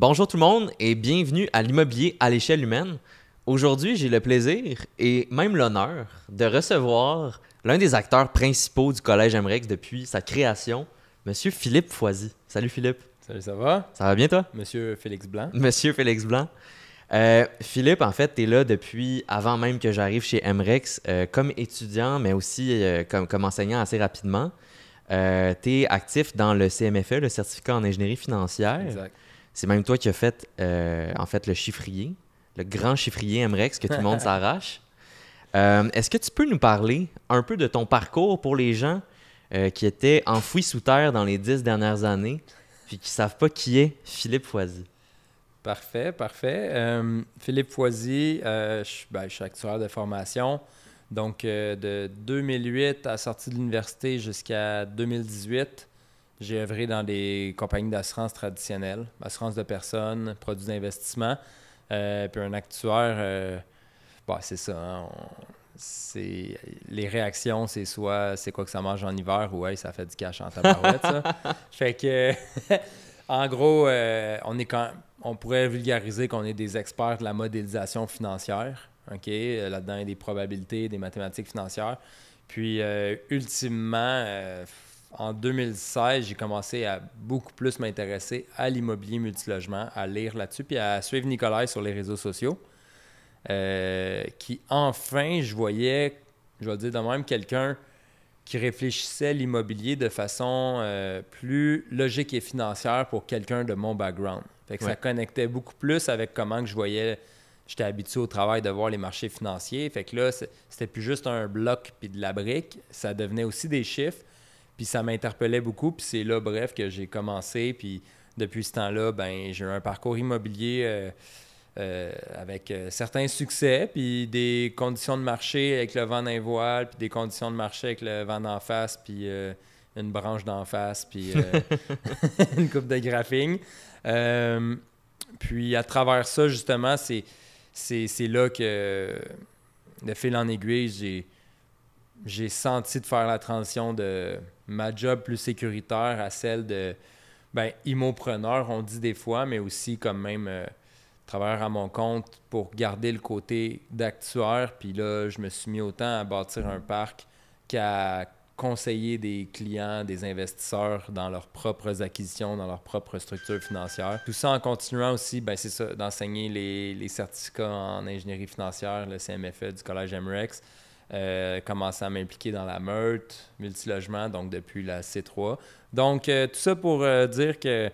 Bonjour tout le monde et bienvenue à l'immobilier à l'échelle humaine. Aujourd'hui, j'ai le plaisir et même l'honneur de recevoir l'un des acteurs principaux du Collège MREX depuis sa création, Monsieur Philippe Foisy. Salut Philippe. Salut, ça va? Ça va bien toi? Monsieur Félix Blanc. Monsieur Félix Blanc. Euh, Philippe, en fait, tu es là depuis avant même que j'arrive chez MREX euh, comme étudiant, mais aussi euh, comme, comme enseignant assez rapidement. tu es actif dans le CMFE, le certificat en ingénierie financière. Exact. C'est même toi qui as fait, en fait le chiffrier, le grand chiffrier MREX que tout le monde s'arrache. Est-ce que tu peux nous parler un peu de ton parcours pour les gens qui étaient enfouis sous terre dans les dix dernières années puis qui ne savent pas qui est Philippe Foisy? Parfait, parfait. Euh, Philippe Foisy, euh, ben, je, suis actuaire de formation. Donc, euh, de 2008 à sortie de l'université jusqu'à 2018, j'ai œuvré dans des compagnies d'assurance traditionnelles, assurance de personnes, produits d'investissement. puis un actuaire, bah, c'est ça. Hein, c'est les réactions, c'est soit c'est quoi que ça mange en hiver ou ouais, ça fait du cash en tabarouette, ça. fait que, en gros, on est quand on pourrait vulgariser qu'on est des experts de la modélisation financière. OK? Euh, là-dedans, il y a des probabilités, des mathématiques financières. Puis, euh, ultimement, euh, en 2016, j'ai commencé à beaucoup plus m'intéresser à l'immobilier multilogement, à lire là-dessus, puis à suivre Nicolas sur les réseaux sociaux. qui, enfin, je voyais, je vais dire de même, quelqu'un qui réfléchissait l'immobilier de façon plus logique et financière pour quelqu'un de mon background. Fait que ça connectait beaucoup plus avec comment que je voyais. J'étais habitué au travail de voir les marchés financiers. Fait que là, c'était plus juste un bloc puis de la brique. Ça devenait aussi des chiffres. Puis ça m'interpellait beaucoup. Puis c'est là, bref, que j'ai commencé. Puis depuis ce temps-là, ben j'ai eu un parcours immobilier euh, euh, avec euh, certains succès, puis des conditions de marché avec le vent d'un voile, puis des conditions de marché avec le vent d'en face, puis une branche d'en face, puis une coupe de graphing. Puis à travers ça, justement, c'est, c'est, là que, de fil en aiguille, j'ai, j'ai senti de faire la transition de ma job plus sécuritaire à celle de ben, on dit des fois, mais aussi comme même euh, travailleur à mon compte pour garder le côté d'actuaire. Puis là, je me suis mis autant à bâtir un parc qu'à conseiller des clients, des investisseurs dans leurs propres acquisitions, dans leurs propres structures financières. Tout ça en continuant aussi, ben, c'est ça, d'enseigner les, les, certificats en ingénierie financière, le CMFE du Collège MREX. Euh, commencer à m'impliquer dans la meute, multilogement, donc depuis la C3. Donc, euh, tout ça pour euh, dire que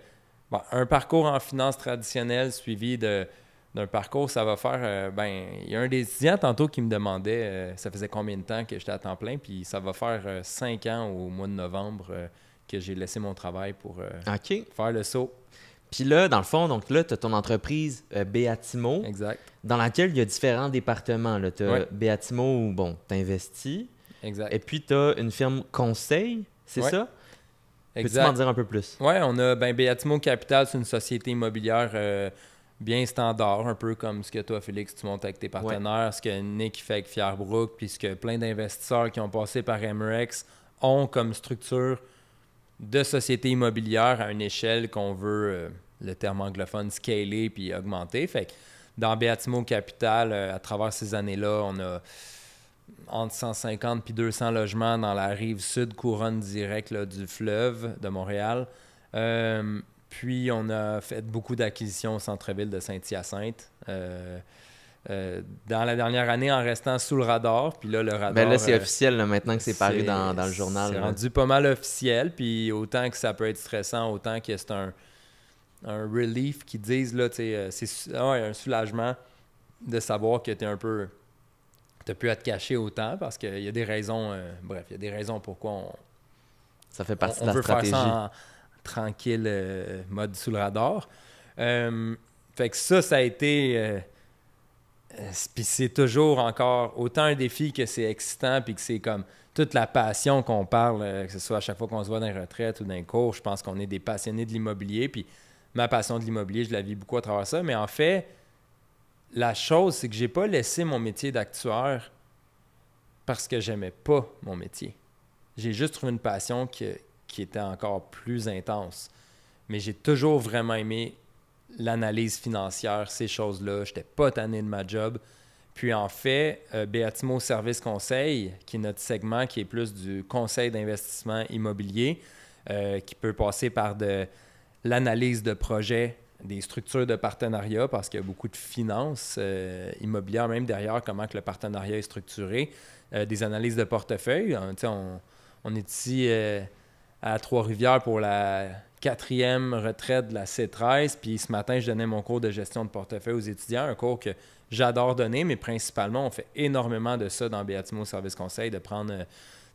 un parcours en finance traditionnelle suivi de d'un parcours, ça va faire. Euh, ben, il y a un des étudiants tantôt qui me demandait ça faisait combien de temps que j'étais à temps plein, puis ça va faire cinq ans au mois de novembre que j'ai laissé mon travail pour faire le saut. Puis là, dans le fond, donc là, tu as ton entreprise Beatimo. Exact. Dans laquelle il y a différents départements. Tu as Beatimo où, bon, tu investis. Exact. Et puis, tu as une firme conseil, c'est ça? Peux-tu m'en dire un peu plus? Oui, on a ben, Beatimo Capital, c'est une société immobilière bien standard, un peu comme ce que toi, Félix, tu montes avec tes partenaires, ce que Nick fait avec Fierbrook, puis ce que plein d'investisseurs qui ont passé par MREX ont comme structure de société immobilière à une échelle qu'on veut, euh, le terme anglophone, scaler puis augmenter. Fait que dans Beatimo Capital, euh, à travers ces années-là, on a entre 150 puis 200 logements dans la rive sud couronne directe du fleuve de Montréal. Euh, puis, on a fait beaucoup d'acquisitions au centre-ville de Saint-Hyacinthe. Euh, euh, dans la dernière année, en restant sous le radar. Puis là, le radar. Ben là, c'est officiel maintenant que c'est paru dans, le journal. C'est rendu pas mal officiel. Puis autant que ça peut être stressant, autant que c'est un, un relief qui disent, là, tu sais, c'est ah un soulagement de savoir que tu es un peu. Tu pu à te cacher autant parce qu'il y a des raisons. bref, il y a des raisons pourquoi on. Ça fait partie de la stratégie tranquille, euh, mode sous le radar. Euh, fait que ça, ça a été. Euh, puis c'est toujours encore autant un défi que c'est excitant, puis que c'est comme toute la passion qu'on parle, que ce soit à chaque fois qu'on se voit dans les retraites ou dans les cours. Je pense qu'on est des passionnés de l'immobilier, puis ma passion de l'immobilier, je la vis beaucoup à travers ça. Mais en fait, la chose, c'est que j'ai pas laissé mon métier d'actuaire parce que j'aimais pas mon métier. J'ai juste trouvé une passion qui était encore plus intense. Mais j'ai toujours vraiment aimé l'analyse financière, ces choses-là. Je n'étais pas tanné de ma job. Puis en fait, euh, Béatimo Service Conseil, qui est notre segment qui est plus du conseil d'investissement immobilier, euh, qui peut passer par de l'analyse de projets, des structures de partenariat, parce qu'il y a beaucoup de finances euh, immobilières, même derrière comment que le partenariat est structuré, des analyses de portefeuille. On, on est ici à Trois-Rivières pour la quatrième retraite de la C13. Puis ce matin, je donnais mon cours de gestion de portefeuille aux étudiants, un cours que j'adore donner, mais principalement, on fait énormément de ça dans Béatimo Service Conseil, de prendre euh,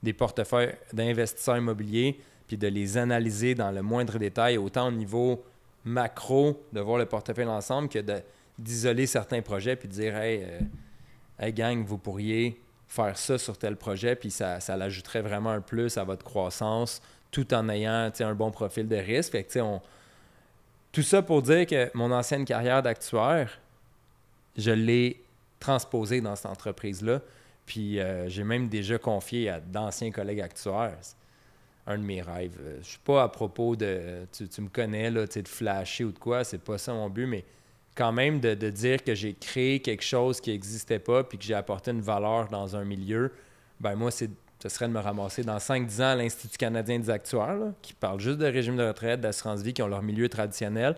des portefeuilles d'investisseurs immobiliers, puis de les analyser dans le moindre détail, autant au niveau macro, de voir le portefeuille ensemble, que d'isoler certains projets, puis de dire Hey, euh, hey, gang, vous pourriez faire ça sur tel projet, puis ça, ça l'ajouterait vraiment un plus à votre croissance, tout en ayant un bon profil de risque. On... Tout ça pour dire que mon ancienne carrière d'actuaire, je l'ai transposé dans cette entreprise-là. Puis euh, j'ai même déjà confié à d'anciens collègues actuaires un de mes rêves. Euh, je suis pas à propos de. Tu, me connais, là, de flasher ou de quoi, c'est pas ça mon but, mais quand même de, dire que j'ai créé quelque chose qui n'existait pas puis que j'ai apporté une valeur dans un milieu, ben moi, c'est ce serait de me ramasser dans 5-10 ans à l'Institut canadien des actuaires, qui parle juste de régime de retraite, d'assurance vie, qui ont leur milieu traditionnel,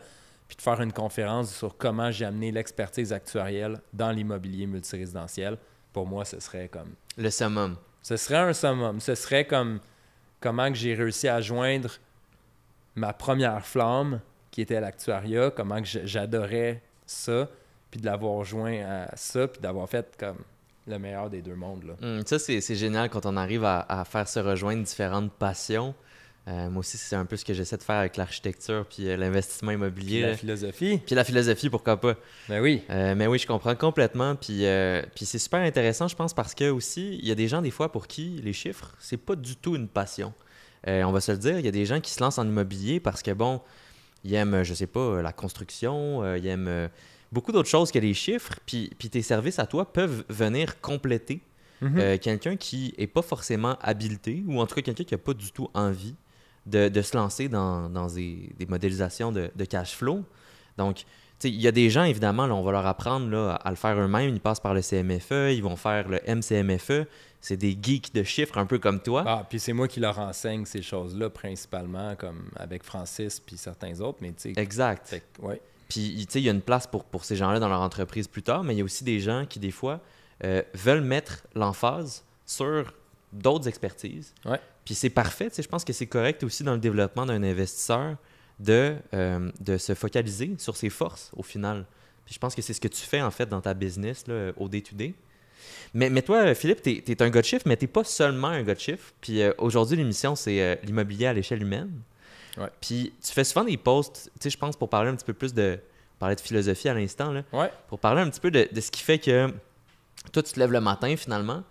puis de faire une conférence sur comment j'ai amené l'expertise actuarielle dans l'immobilier multirésidentiel. Pour moi, ce serait comme... Le summum. Ce serait un summum. Ce serait comme comment que j'ai réussi à joindre ma première flamme, qui était l'actuariat, comment que j'adorais ça, puis de l'avoir joint à ça, puis d'avoir fait comme le meilleur des deux mondes. Là. Hum, ça, c'est génial quand on arrive à faire se rejoindre différentes passions. Euh, moi aussi, c'est un peu ce que j'essaie de faire avec l'architecture puis euh, l'investissement immobilier. Puis la philosophie. Puis la philosophie, pourquoi pas. Ben oui. Euh, mais oui, je comprends complètement. Puis, puis c'est super intéressant, je pense, parce que aussi, il y a des gens, des fois, pour qui les chiffres, c'est pas du tout une passion. on va se le dire, il y a des gens qui se lancent en immobilier parce que, bon, ils aiment, je sais pas, la construction, ils aiment beaucoup d'autres choses que les chiffres. Puis, puis tes services à toi peuvent venir compléter mm-hmm. quelqu'un qui est pas forcément habilité ou en tout cas quelqu'un qui a pas du tout envie de, se lancer dans, des, modélisations de, cash flow. Donc, il y a des gens, évidemment, là, on va leur apprendre là, à le faire eux-mêmes. Ils passent par le CMFE, ils vont faire le MCMFE. C'est des geeks de chiffres un peu comme toi. Ah, puis c'est moi qui leur enseigne ces choses-là principalement, comme avec Francis puis certains autres. Mais exact. ouais. Puis il y a une place pour, pour ces gens-là dans leur entreprise plus tard, mais il y a aussi des gens qui, des fois, euh, veulent mettre l'emphase sur d'autres expertises. Ouais. Puis c'est parfait, je pense que c'est correct aussi dans le développement d'un investisseur de, euh, de se focaliser sur ses forces au final. Puis je pense que c'est ce que tu fais en fait dans ta business là, au day-to-day. Mais, mais toi, Philippe, tu es, un gars de mais tu pas seulement un gars de. Puis euh, aujourd'hui, l'émission, c'est euh, l'immobilier à l'échelle humaine. Ouais. Puis tu fais souvent des posts, tu sais, je pense, pour parler un petit peu plus de. parler de philosophie à l'instant, là. Ouais. Pour parler un petit peu de, de, ce qui fait que toi, tu te lèves le matin finalement.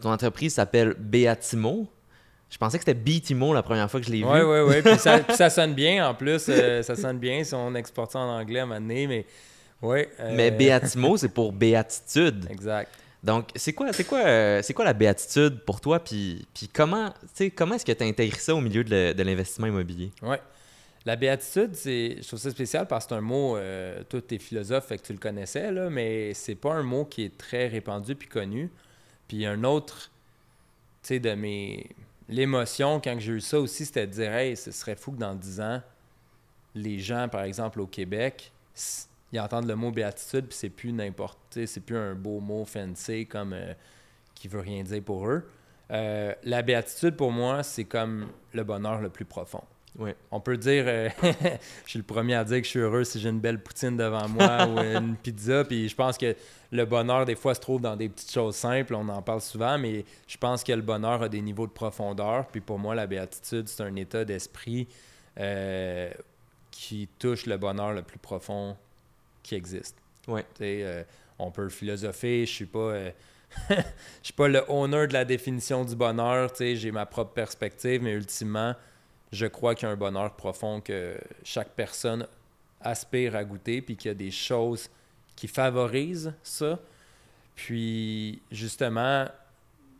Ton entreprise s'appelle Beatimo. Je pensais que c'était Beatimo la première fois que je l'ai vu. Oui, oui, oui. Puis ça, sonne bien en plus. Euh, ça sonne bien si on exporte ça en anglais à un moment donné, mais oui. Euh, mais Beatimo, c'est pour béatitude. Exact. Donc, c'est quoi, c'est quoi, euh, c'est quoi la béatitude pour toi? Puis, puis comment, comment est-ce que tu as intégré ça au milieu de, l'investissement immobilier? Oui. La béatitude, c'est, je trouve ça spécial parce que c'est un mot, tout est philosophe, fait que tu le connaissais, là, mais c'est pas un mot qui est très répandu puis connu. Puis un autre, tu sais, de mes l'émotion, quand j'ai eu ça aussi, c'était de dire Hey, ce serait fou que dans 10 ans, les gens, par exemple, au Québec, ils entendent le mot béatitude, puis c'est plus n'importe, c'est plus un beau mot fancy comme euh, qui veut rien dire pour eux. Euh, la béatitude, pour moi, c'est comme le bonheur le plus profond. On peut dire, euh, je suis le premier à dire que je suis heureux si j'ai une belle poutine devant moi ou une pizza. Puis je pense que le bonheur, des fois, se trouve dans des petites choses simples. On en parle souvent, mais je pense que le bonheur a des niveaux de profondeur. Puis pour moi, la béatitude, c'est un état d'esprit euh, qui touche le bonheur le plus profond qui existe. Ouais. Euh, on peut philosopher. Je suis pas. je suis pas le honneur de la définition du bonheur. J'ai ma propre perspective, mais ultimement, je crois qu'il y a un bonheur profond que chaque personne aspire à goûter, puis qu'il y a des choses qui favorisent ça. Puis, justement,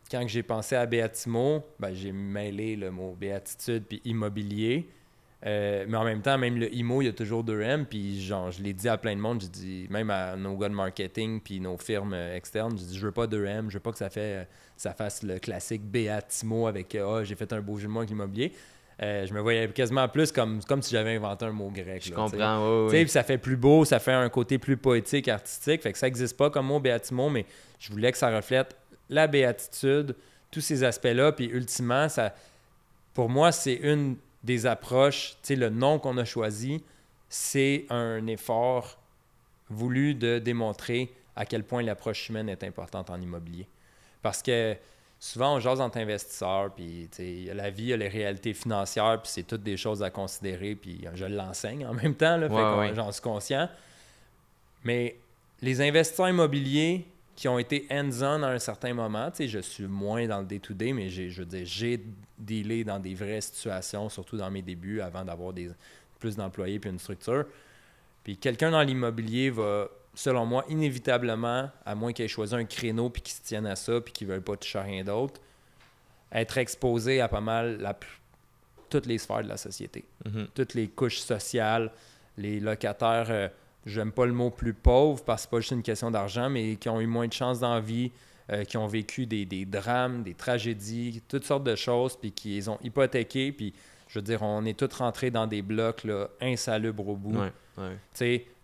quand j'ai pensé à Béatimo, ben, j'ai mêlé le mot béatitude puis immobilier. Euh, mais en même temps, même le IMO, il y a toujours 2M. Puis, genre, je l'ai dit à plein de monde. Même à nos gars de marketing, puis nos firmes euh, externes, j'ai dit, je veux pas 2M. Je veux pas que ça, fait, ça fasse le classique Béatimo avec, ah, j'ai fait un beau jeu de mots avec l'immobilier. Je me voyais quasiment plus comme, comme si j'avais inventé un mot grec. Je comprends, oui, oui. ça fait plus beau, ça fait un côté plus poétique, artistique. Fait que ça n'existe pas comme mot Béatimo, mais je voulais que ça reflète la béatitude, tous ces aspects-là. Puis ultimement, ça, pour moi, c'est une des approches, tu sais, le nom qu'on a choisi, c'est un effort voulu de démontrer à quel point l'approche humaine est importante en immobilier. Parce que souvent, on jase entre investisseurs, puis la vie, il y a les réalités financières, puis c'est toutes des choses à considérer, puis je l'enseigne en même temps, là, j'en suis conscient. Mais les investisseurs immobiliers qui ont été hands-on à un certain moment. Je suis moins dans le day-to-day, mais j'ai, je veux dire, j'ai dealé dans des vraies situations, surtout dans mes débuts, avant d'avoir plus d'employés puis une structure. Puis quelqu'un dans l'immobilier va, selon moi, inévitablement, à moins qu'il ait choisi un créneau puis qu'il se tienne à ça puis qu'il ne veuille pas toucher à rien d'autre, être exposé à pas mal la, toutes les sphères de la société, mm-hmm. toutes les couches sociales, les locataires. Euh, j'aime pas le mot plus pauvre parce que c'est pas juste une question d'argent, mais qui ont eu moins de chance dans la vie, euh, qui ont vécu des, drames, des tragédies, toutes sortes de choses, puis qui les ont hypothéqués, puis je veux dire, on est tous rentrés dans des blocs là, insalubres au bout.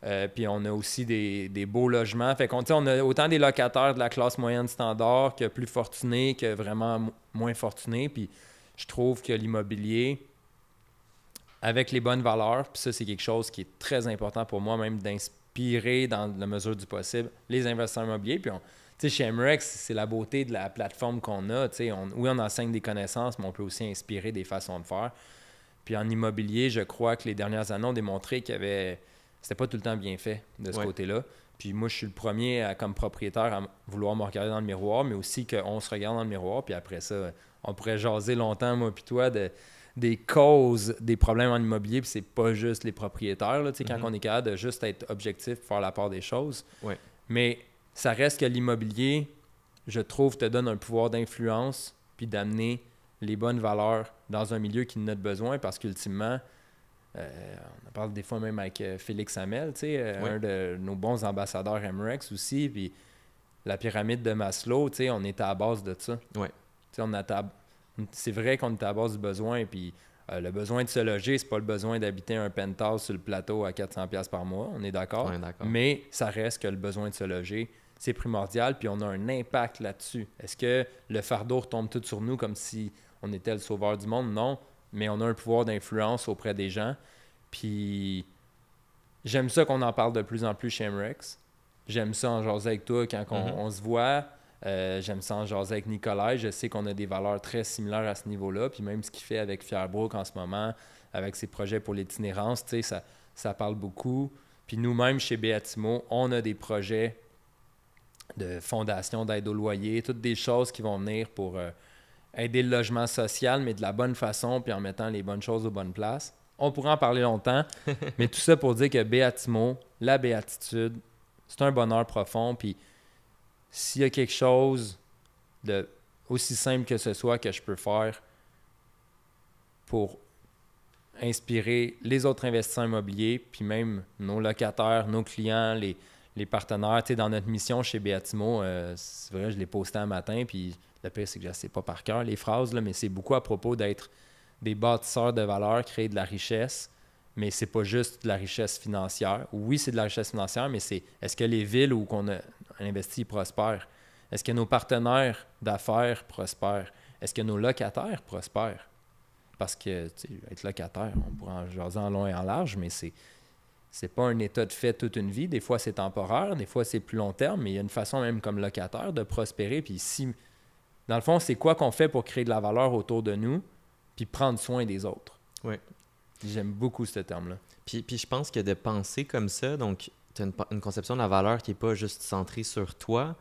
Euh, puis on a aussi des, beaux logements. Fait qu'on on a autant des locataires de la classe moyenne standard que plus fortunés que vraiment moins fortunés. Puis je trouve que l'immobilier, avec les bonnes valeurs. Puis ça, c'est quelque chose qui est très important pour moi, même d'inspirer dans la mesure du possible les investisseurs immobiliers. Puis, tu sais, chez MREX, c'est la beauté de la plateforme qu'on a. Tu sais, on, oui, on enseigne des connaissances, mais on peut aussi inspirer des façons de faire. Puis en immobilier, je crois que les dernières années ont démontré qu'il y avait. C'était pas tout le temps bien fait de ce côté-là. Puis moi, je suis le premier comme propriétaire à vouloir me regarder dans le miroir, mais aussi qu'on se regarde dans le miroir. Puis après ça, on pourrait jaser longtemps, moi puis toi, de des causes des problèmes en immobilier, puis c'est pas juste les propriétaires, là, quand mhm. on est capable de juste être objectif, faire la part des choses. Mais ça reste que l'immobilier, je trouve, te donne un pouvoir d'influence, puis d'amener les bonnes valeurs dans un milieu qui en a besoin, parce qu'ultimement, euh, on parle des fois même avec euh, Félix Hamel, euh, un de nos bons ambassadeurs MREX aussi, puis la pyramide de Maslow, on était à base de ça. On a c'est vrai qu'on est à base du besoin, puis euh, le besoin de se loger, c'est pas le besoin d'habiter un penthouse sur le plateau à 400$ par mois, on est d'accord. Mais ça reste que le besoin de se loger, c'est primordial, puis on a un impact là-dessus. Est-ce que le fardeau retombe tout sur nous comme si on était le sauveur du monde? Non, mais on a un pouvoir d'influence auprès des gens. Puis j'aime ça qu'on en parle de plus en plus chez MREX. J'aime ça en jaser avec toi quand mm-hmm. on se voit. Euh, j'aime ça en jaser avec Nicolas. Je sais qu'on a des valeurs très similaires à ce niveau-là. Puis même ce qu'il fait avec Fierbrook en ce moment, avec ses projets pour l'itinérance, ça, ça parle beaucoup. Puis nous-mêmes, chez Beatimo, on a des projets de fondation d'aide au loyer, toutes des choses qui vont venir pour euh, aider le logement social, mais de la bonne façon, puis en mettant les bonnes choses aux bonnes places. On pourrait en parler longtemps, mais tout ça pour dire que Beatimo, la béatitude, c'est un bonheur profond. Puis s'il y a quelque chose de aussi simple que ce soit que je peux faire pour inspirer les autres investisseurs immobiliers, puis même nos locataires, nos clients, les, les partenaires. Tu sais, dans notre mission chez Beatimo, euh, c'est vrai, je l'ai posté un matin, puis le pire, c'est que je ne sais pas par cœur les phrases, là, mais c'est beaucoup à propos d'être des bâtisseurs de valeur, créer de la richesse, mais c'est pas juste de la richesse financière. Oui, c'est de la richesse financière, mais c'est est-ce que les villes où on a investi prospèrent? Est-ce que nos partenaires d'affaires prospèrent? Est-ce que nos locataires prospèrent? Parce que être locataire, on pourrait en jaser en long et en large, mais c'est c'est pas un état de fait toute une vie. Des fois, c'est temporaire, des fois, c'est plus long terme, mais il y a une façon même comme locataire de prospérer. Puis si, dans le fond, c'est quoi qu'on fait pour créer de la valeur autour de nous, puis prendre soin des autres? Oui. J'aime beaucoup ce terme-là. Puis, puis je pense que de penser comme ça, donc tu as une, conception de la valeur qui n'est pas juste centrée sur toi,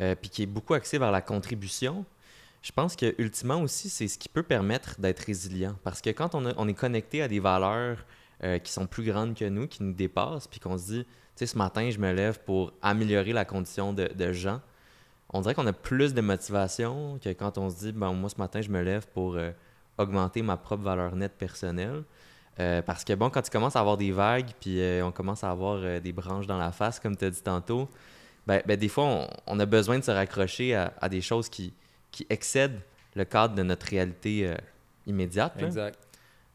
euh, puis qui est beaucoup axée vers la contribution. Je pense que ultimement aussi, c'est ce qui peut permettre d'être résilient. Parce que quand on, est connecté à des valeurs euh, qui sont plus grandes que nous, qui nous dépassent, puis qu'on se dit, tu sais, ce matin, je me lève pour améliorer la condition de, gens, on dirait qu'on a plus de motivation que quand on se dit, bon, moi, ce matin, je me lève pour euh, augmenter ma propre valeur nette personnelle. Euh, parce que bon, quand tu commences à avoir des vagues, puis euh, on commence à avoir euh, des branches dans la face, comme tu as dit tantôt, ben, ben, des fois, on, on a besoin de se raccrocher à, à des choses qui, qui excèdent le cadre de notre réalité immédiate. là. Exact.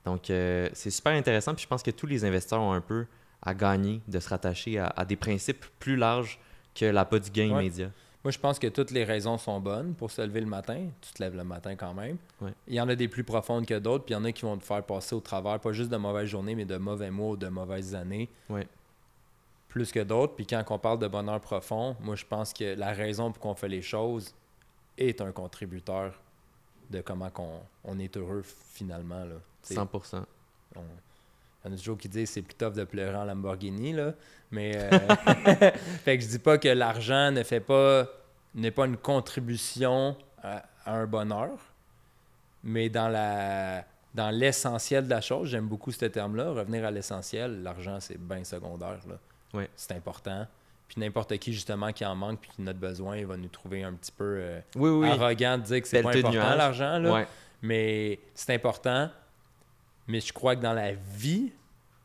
Donc, c'est super intéressant. Puis je pense que tous les investisseurs ont un peu à gagner de se rattacher à, à des principes plus larges que l'appât du gain Ouais. immédiat. Moi, je pense que toutes les raisons sont bonnes pour se lever le matin. Tu te lèves le matin quand même. Ouais. Il y en a des plus profondes que d'autres, puis il y en a qui vont te faire passer au travers, pas juste de mauvaises journées, mais de mauvais mois ou de mauvaises années. Ouais. Plus que d'autres. Puis quand on parle de bonheur profond, moi, je pense que la raison pour qu'on fait les choses est un contributeur de comment qu'on, on est heureux finalement. Là. Tu sais, 100%. on- Il y en a toujours qui disent c'est plus tough de pleurer en Lamborghini, là. Mais euh, fait que je dis pas que l'argent ne fait pas n'est pas une contribution à, à un bonheur, mais dans la dans l'essentiel de la chose, j'aime beaucoup ce terme-là, revenir à l'essentiel, l'argent c'est bien secondaire là. C'est important. Puis n'importe qui justement qui en manque puis qui en a besoin, il va nous trouver un petit peu euh, Oui, oui. arrogant de dire que c'est pas important l'argent. Ouais. Mais c'est important. Mais je crois que dans la vie,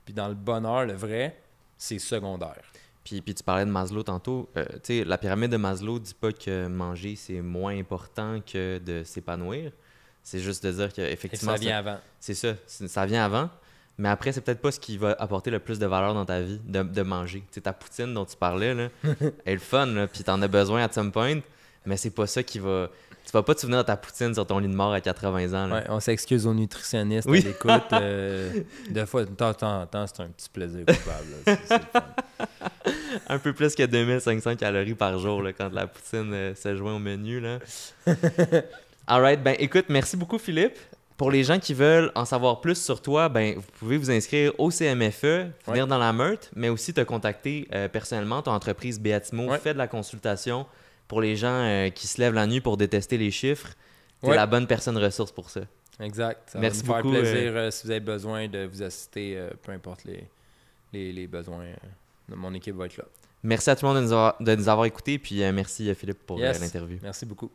puis dans le bonheur, le vrai, c'est secondaire. Puis, puis tu parlais de Maslow tantôt. Euh, tu sais, la pyramide de Maslow dit pas que manger, c'est moins important que de s'épanouir. C'est juste de dire qu'effectivement, ça vient avant. c'est ça. Ça vient avant. Mais après, c'est peut-être pas ce qui va apporter le plus de valeur dans ta vie, de, de manger. Tu sais, ta poutine dont tu parlais, là, elle est le fun, là, puis t'en as besoin à some point, mais c'est pas ça qui va... Tu vas pas te souvenir de ta poutine sur ton lit de mort à 80 ans. là. Ouais, on s'excuse aux nutritionnistes Oui. à l'écoute. euh, de fois, de temps en temps, c'est un petit plaisir coupable. là. Un peu plus que 2500 calories par jour là, quand la poutine euh, se joint au menu. Là. Alright, ben écoute, merci beaucoup Philippe. Pour les gens qui veulent en savoir plus sur toi, ben, vous pouvez vous inscrire au CMFE, venir Ouais. dans la meute, mais aussi te contacter euh, personnellement. Ton entreprise Beatimo Ouais. fait de la consultation pour les gens euh, qui se lèvent la nuit pour détester les chiffres. Tu es Ouais. la bonne personne ressource pour ça. Exact. Ça Merci va nous faire beaucoup, plaisir euh, si vous avez besoin de vous assister, euh, peu importe les, les, les besoins. euh, mon équipe va être là. Merci à tout le monde de nous avoir, de nous avoir écoutés, puis euh, merci euh, Philippe pour euh, Yes. l'interview. Merci beaucoup.